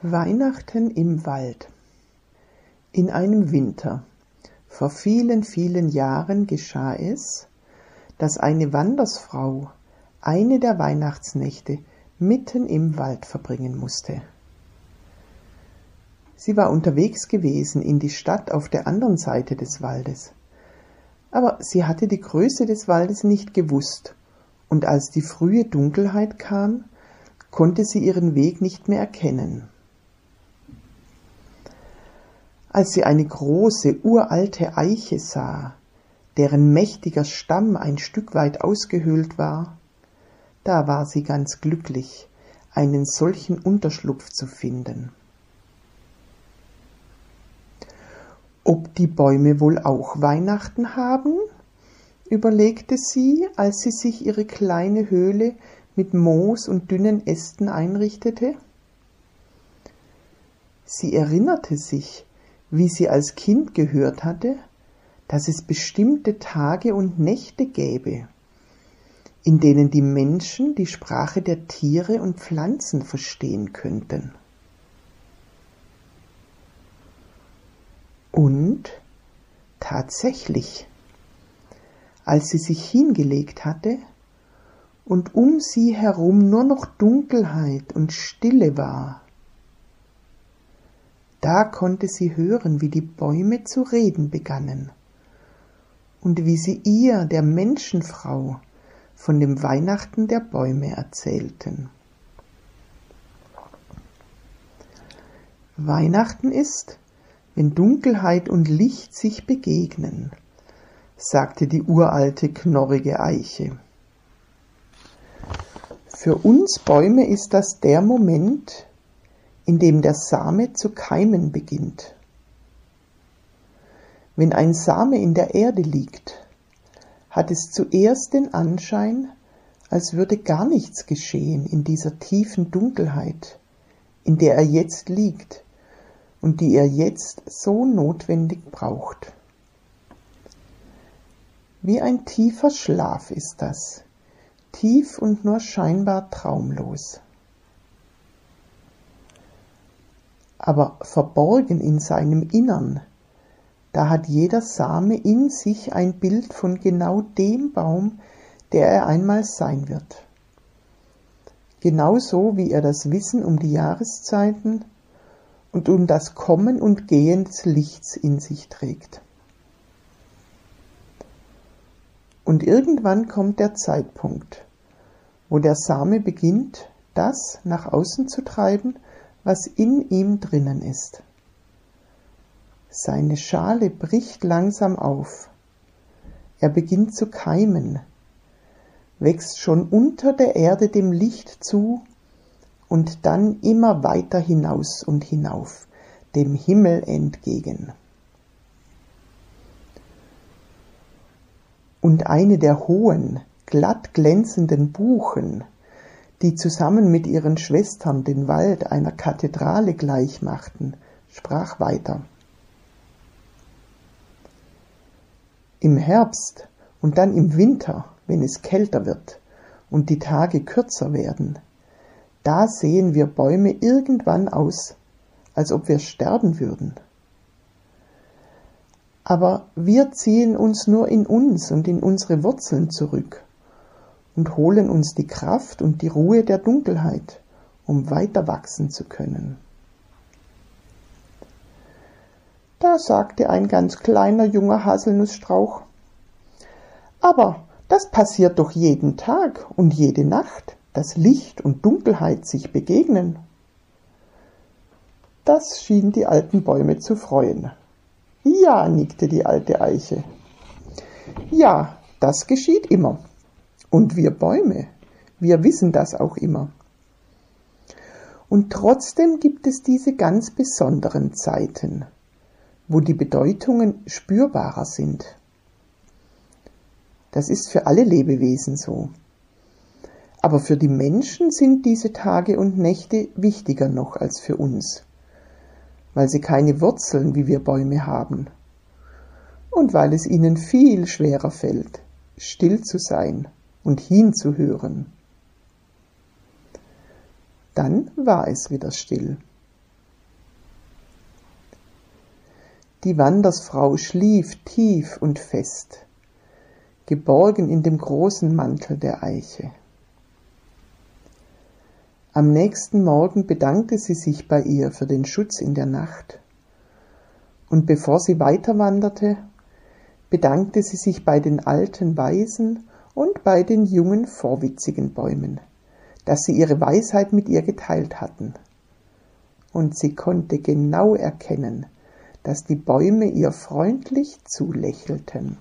Weihnachten im Wald In einem Winter vor vielen, vielen Jahren geschah es, dass eine Wandersfrau eine der Weihnachtsnächte mitten im Wald verbringen musste. Sie war unterwegs gewesen in die Stadt auf der anderen Seite des Waldes, aber sie hatte die Größe des Waldes nicht gewusst, und als die frühe Dunkelheit kam, konnte sie ihren Weg nicht mehr erkennen. Als sie eine große, uralte Eiche sah, deren mächtiger Stamm ein Stück weit ausgehöhlt war, da war sie ganz glücklich, einen solchen Unterschlupf zu finden. Ob die Bäume wohl auch Weihnachten haben? überlegte sie, als sie sich ihre kleine Höhle mit Moos und dünnen Ästen einrichtete. Sie erinnerte sich, wie sie als Kind gehört hatte, dass es bestimmte Tage und Nächte gäbe, in denen die Menschen die Sprache der Tiere und Pflanzen verstehen könnten. Und tatsächlich, als sie sich hingelegt hatte und um sie herum nur noch Dunkelheit und Stille war, da konnte sie hören, wie die Bäume zu reden begannen und wie sie ihr, der Menschenfrau, von dem Weihnachten der Bäume erzählten. Weihnachten ist, wenn Dunkelheit und Licht sich begegnen, sagte die uralte knorrige Eiche. Für uns Bäume ist das der Moment, in dem der Same zu keimen beginnt. Wenn ein Same in der Erde liegt, hat es zuerst den Anschein, als würde gar nichts geschehen in dieser tiefen Dunkelheit, in der er jetzt liegt und die er jetzt so notwendig braucht. Wie ein tiefer Schlaf ist das, tief und nur scheinbar traumlos. Aber verborgen in seinem Innern, da hat jeder Same in sich ein Bild von genau dem Baum, der er einmal sein wird. Genauso wie er das Wissen um die Jahreszeiten und um das Kommen und Gehen des Lichts in sich trägt. Und irgendwann kommt der Zeitpunkt, wo der Same beginnt, das nach außen zu treiben, was in ihm drinnen ist. Seine Schale bricht langsam auf. Er beginnt zu keimen, wächst schon unter der Erde dem Licht zu und dann immer weiter hinaus und hinauf, dem Himmel entgegen. Und eine der hohen, glatt glänzenden Buchen, die zusammen mit ihren Schwestern den Wald einer Kathedrale gleichmachten, sprach weiter. Im Herbst und dann im Winter, wenn es kälter wird und die Tage kürzer werden, da sehen wir Bäume irgendwann aus, als ob wir sterben würden. Aber wir ziehen uns nur in uns und in unsere Wurzeln zurück und holen uns die Kraft und die Ruhe der Dunkelheit, um weiter wachsen zu können. Da sagte ein ganz kleiner junger Haselnussstrauch, aber das passiert doch jeden Tag und jede Nacht, dass Licht und Dunkelheit sich begegnen. Das schien die alten Bäume zu freuen. Ja, nickte die alte Eiche. Ja, das geschieht immer. Und wir Bäume, wir wissen das auch immer. Und trotzdem gibt es diese ganz besonderen Zeiten, wo die Bedeutungen spürbarer sind. Das ist für alle Lebewesen so. Aber für die Menschen sind diese Tage und Nächte wichtiger noch als für uns, weil sie keine Wurzeln wie wir Bäume haben und weil es ihnen viel schwerer fällt, still zu sein und hinzuhören. Dann war es wieder still. Die Wandersfrau schlief tief und fest, geborgen in dem großen Mantel der Eiche. Am nächsten Morgen bedankte sie sich bei ihr für den Schutz in der Nacht, und bevor sie weiterwanderte, bedankte sie sich bei den alten Weisen und bei den jungen vorwitzigen Bäumen, dass sie ihre Weisheit mit ihr geteilt hatten. Und sie konnte genau erkennen, dass die Bäume ihr freundlich zulächelten.